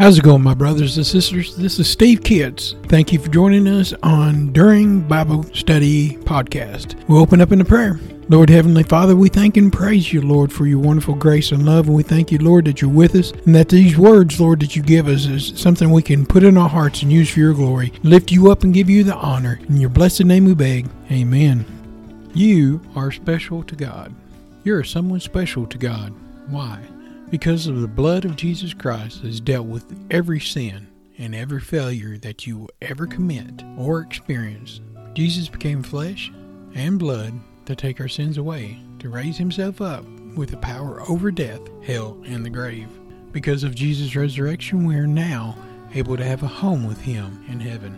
How's it going, my brothers and sisters? This is Steve Kitts. Thank you for joining us on During Bible Study Podcast. We'll open up in a prayer. Lord Heavenly Father, we thank and praise you, Lord, for your wonderful grace and love. And we thank you, Lord, that you're with us and that these words, Lord, that you give us is something we can put in our hearts and use for your glory. Lift you up and give you the honor. In your blessed name we beg. Amen. You are special to God. You're someone special to God. Why? Because of the blood of Jesus Christ has dealt with every sin and every failure that you will ever commit or experience. Jesus became flesh and blood to take our sins away, to raise himself up with the power over death, hell, and the grave. Because of Jesus' resurrection, we are now able to have a home with him in heaven.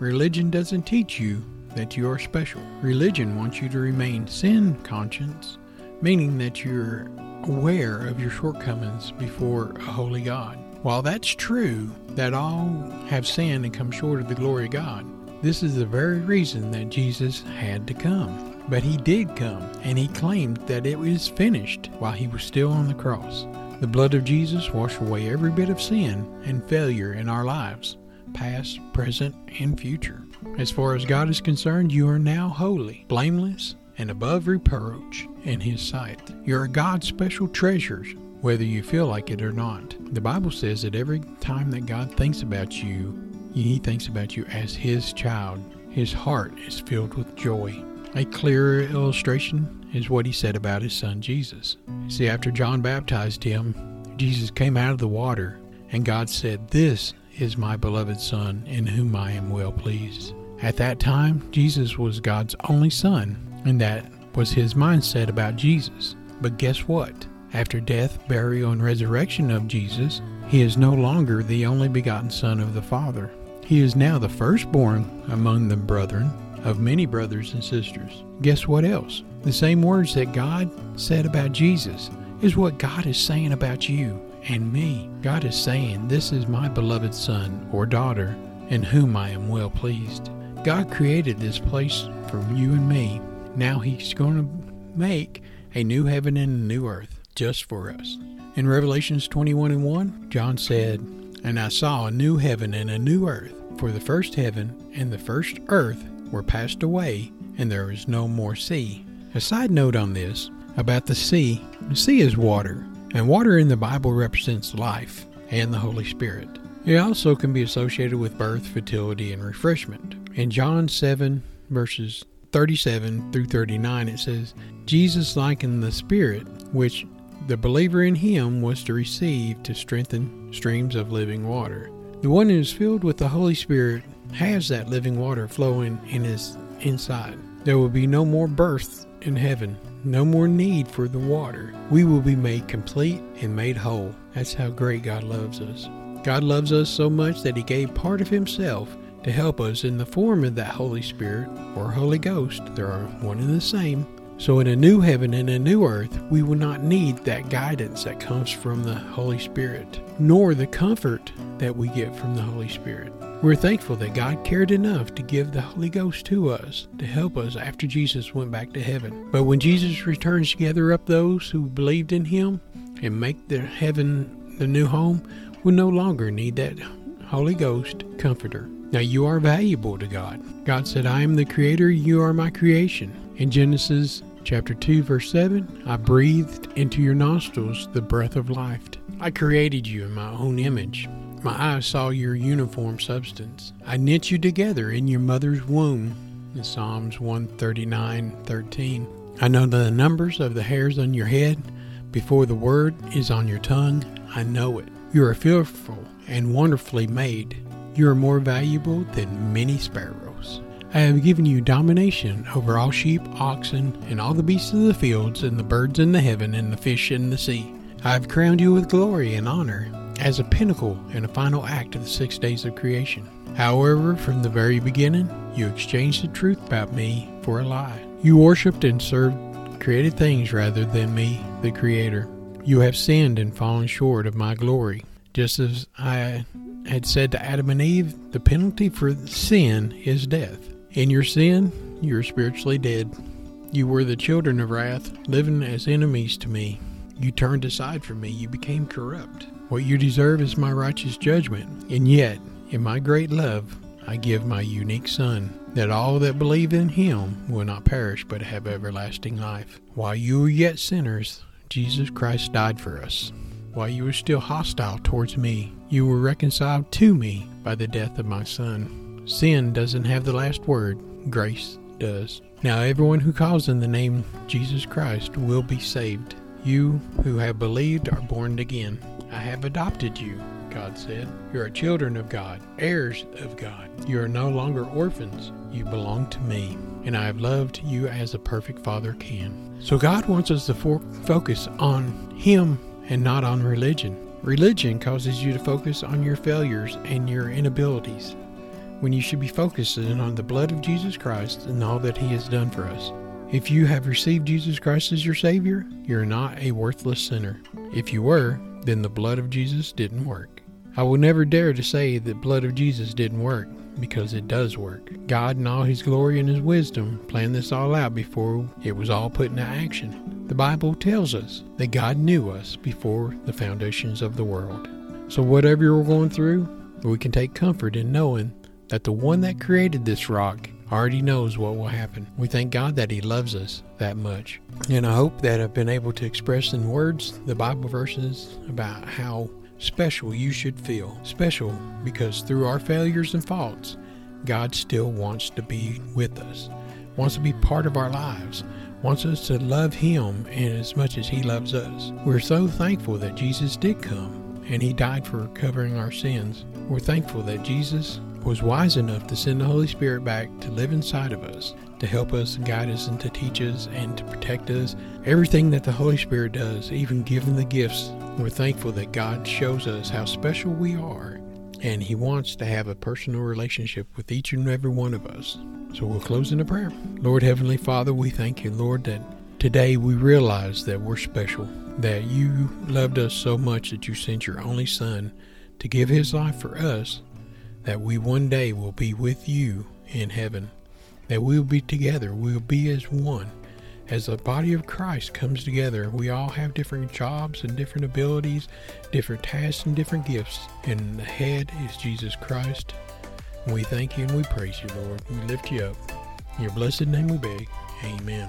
Religion doesn't teach you that you are special. Religion wants you to remain sin conscious, meaning that you're aware of your shortcomings before a holy God. While that's true, that all have sinned and come short of the glory of God, this is the very reason that Jesus had to come. But he did come, and he claimed that it was finished while he was still on the cross. The blood of Jesus washed away every bit of sin and failure in our lives, past, present, and future. As far as God is concerned, you are now holy, blameless, and above reproach in His sight. You're God's special treasures, whether you feel like it or not. The Bible says that every time that God thinks about you, He thinks about you as His child. His heart is filled with joy. A clearer illustration is what He said about His Son Jesus. See, after John baptized Him, Jesus came out of the water, and God said, This is my beloved Son, in whom I am well pleased. At that time, Jesus was God's only Son, and that was his mindset about Jesus. But guess what? After death, burial, and resurrection of Jesus, he is no longer the only begotten Son of the Father. He is now the firstborn among the brethren of many brothers and sisters. Guess what else? The same words that God said about Jesus is what God is saying about you and me. God is saying, This is my beloved Son or daughter, in whom I am well pleased. God created this place for you and me now he's going to make a new heaven and a new earth just for us. In Revelations 21 and 1, John said, And I saw a new heaven and a new earth, for the first heaven and the first earth were passed away, and there is no more sea. A side note on this about the sea the sea is water, and water in the Bible represents life and the Holy Spirit. It also can be associated with birth, fertility, and refreshment. In John 7, verses 37 through 39, it says, Jesus likened the Spirit, which the believer in him was to receive to strengthen streams of living water. The one who is filled with the Holy Spirit has that living water flowing in his inside. There will be no more birth in heaven, no more need for the water. We will be made complete and made whole. That's how great God loves us. God loves us so much that he gave part of himself to help us in the form of that Holy Spirit or Holy Ghost. They are one and the same. So, in a new heaven and a new earth, we will not need that guidance that comes from the Holy Spirit, nor the comfort that we get from the Holy Spirit. We're thankful that God cared enough to give the Holy Ghost to us to help us after Jesus went back to heaven. But when Jesus returns to gather up those who believed in Him and make their heaven the new home, we'll no longer need that Holy Ghost comforter. Now you are valuable to God. God said, I am the creator, you are my creation. In Genesis chapter 2, verse 7, I breathed into your nostrils the breath of life. I created you in my own image. My eyes saw your uniform substance. I knit you together in your mother's womb. In Psalms 139, 13. I know the numbers of the hairs on your head. Before the word is on your tongue, I know it. You are fearful and wonderfully made. You are more valuable than many sparrows. I have given you domination over all sheep, oxen, and all the beasts of the fields, and the birds in the heaven, and the fish in the sea. I have crowned you with glory and honor as a pinnacle and a final act of the six days of creation. However, from the very beginning, you exchanged the truth about me for a lie. You worshipped and served created things rather than me, the Creator. You have sinned and fallen short of my glory, just as I had said to Adam and Eve, the penalty for sin is death. In your sin, you are spiritually dead. You were the children of wrath, living as enemies to me. You turned aside from me. You became corrupt. What you deserve is my righteous judgment. And yet, in my great love, I give my unique Son, that all that believe in him will not perish but have everlasting life. While you were yet sinners, Jesus Christ died for us. While you were still hostile towards me, you were reconciled to me by the death of my Son. Sin doesn't have the last word, grace does. Now, everyone who calls in the name Jesus Christ will be saved. You who have believed are born again. I have adopted you, God said. You are children of God, heirs of God. You are no longer orphans. You belong to me, and I have loved you as a perfect father can. So God wants us to focus on Him and not on religion. Religion causes you to focus on your failures and your inabilities, when you should be focusing on the blood of Jesus Christ and all that He has done for us. If you have received Jesus Christ as your Savior, you're not a worthless sinner. If you were, then the blood of Jesus didn't work. I will never dare to say that blood of Jesus didn't work because it does work. God in all his glory and his wisdom planned this all out before it was all put into action. The Bible tells us that God knew us before the foundations of the world. So whatever you're going through, we can take comfort in knowing that the one that created this rock already knows what will happen. We thank God that He loves us that much. And I hope that I've been able to express in words the Bible verses about how special you should feel. Special because through our failures and faults, God still wants to be with us, wants to be part of our lives, wants us to love Him and as much as He loves us. We're so thankful that Jesus did come and He died for covering our sins. We're thankful that Jesus was wise enough to send the Holy Spirit back to live inside of us, to help us, guide us, and to teach us and to protect us. Everything that the Holy Spirit does, even giving the gifts, we're thankful that God shows us how special we are, and He wants to have a personal relationship with each and every one of us. So we'll close in a prayer. Lord Heavenly Father, we thank you, Lord, that today we realize that we're special, that you loved us so much that you sent your only Son to give His life for us that we one day will be with you in heaven, that we will be together, we'll be as one. As the body of Christ comes together, we all have different jobs and different abilities, different tasks and different gifts, and the head is Jesus Christ. We thank you and we praise you, Lord. We lift you up. In your blessed name we beg. Amen.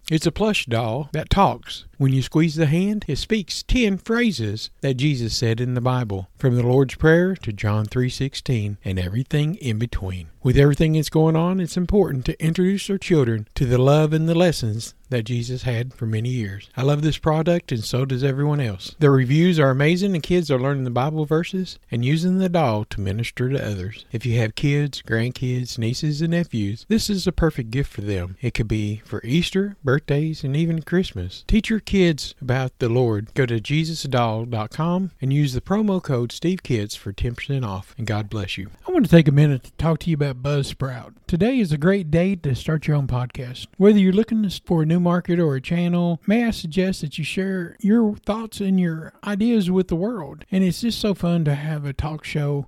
It's a plush doll that talks. When you squeeze the hand, it speaks 10 phrases that Jesus said in the Bible, from the Lord's Prayer to John 3:16 and everything in between. With everything that's going on, it's important to introduce our children to the love and the lessons that Jesus had for many years. I love this product and so does everyone else. The reviews are amazing and kids are learning the Bible verses and using the doll to minister to others. If you have kids, grandkids, nieces, and nephews, this is a perfect gift for them. It could be for Easter, birthdays, and even Christmas. Teach your kids about the Lord. Go to JesusDoll.com and use the promo code SteveKids for 10% off. And God bless you. I want to take a minute to talk to you about Buzzsprout. Today is a great day to start your own podcast. Whether you're looking for a new market or a channel, may I suggest that you share your thoughts and your ideas with the world? And it's just so fun to have a talk show.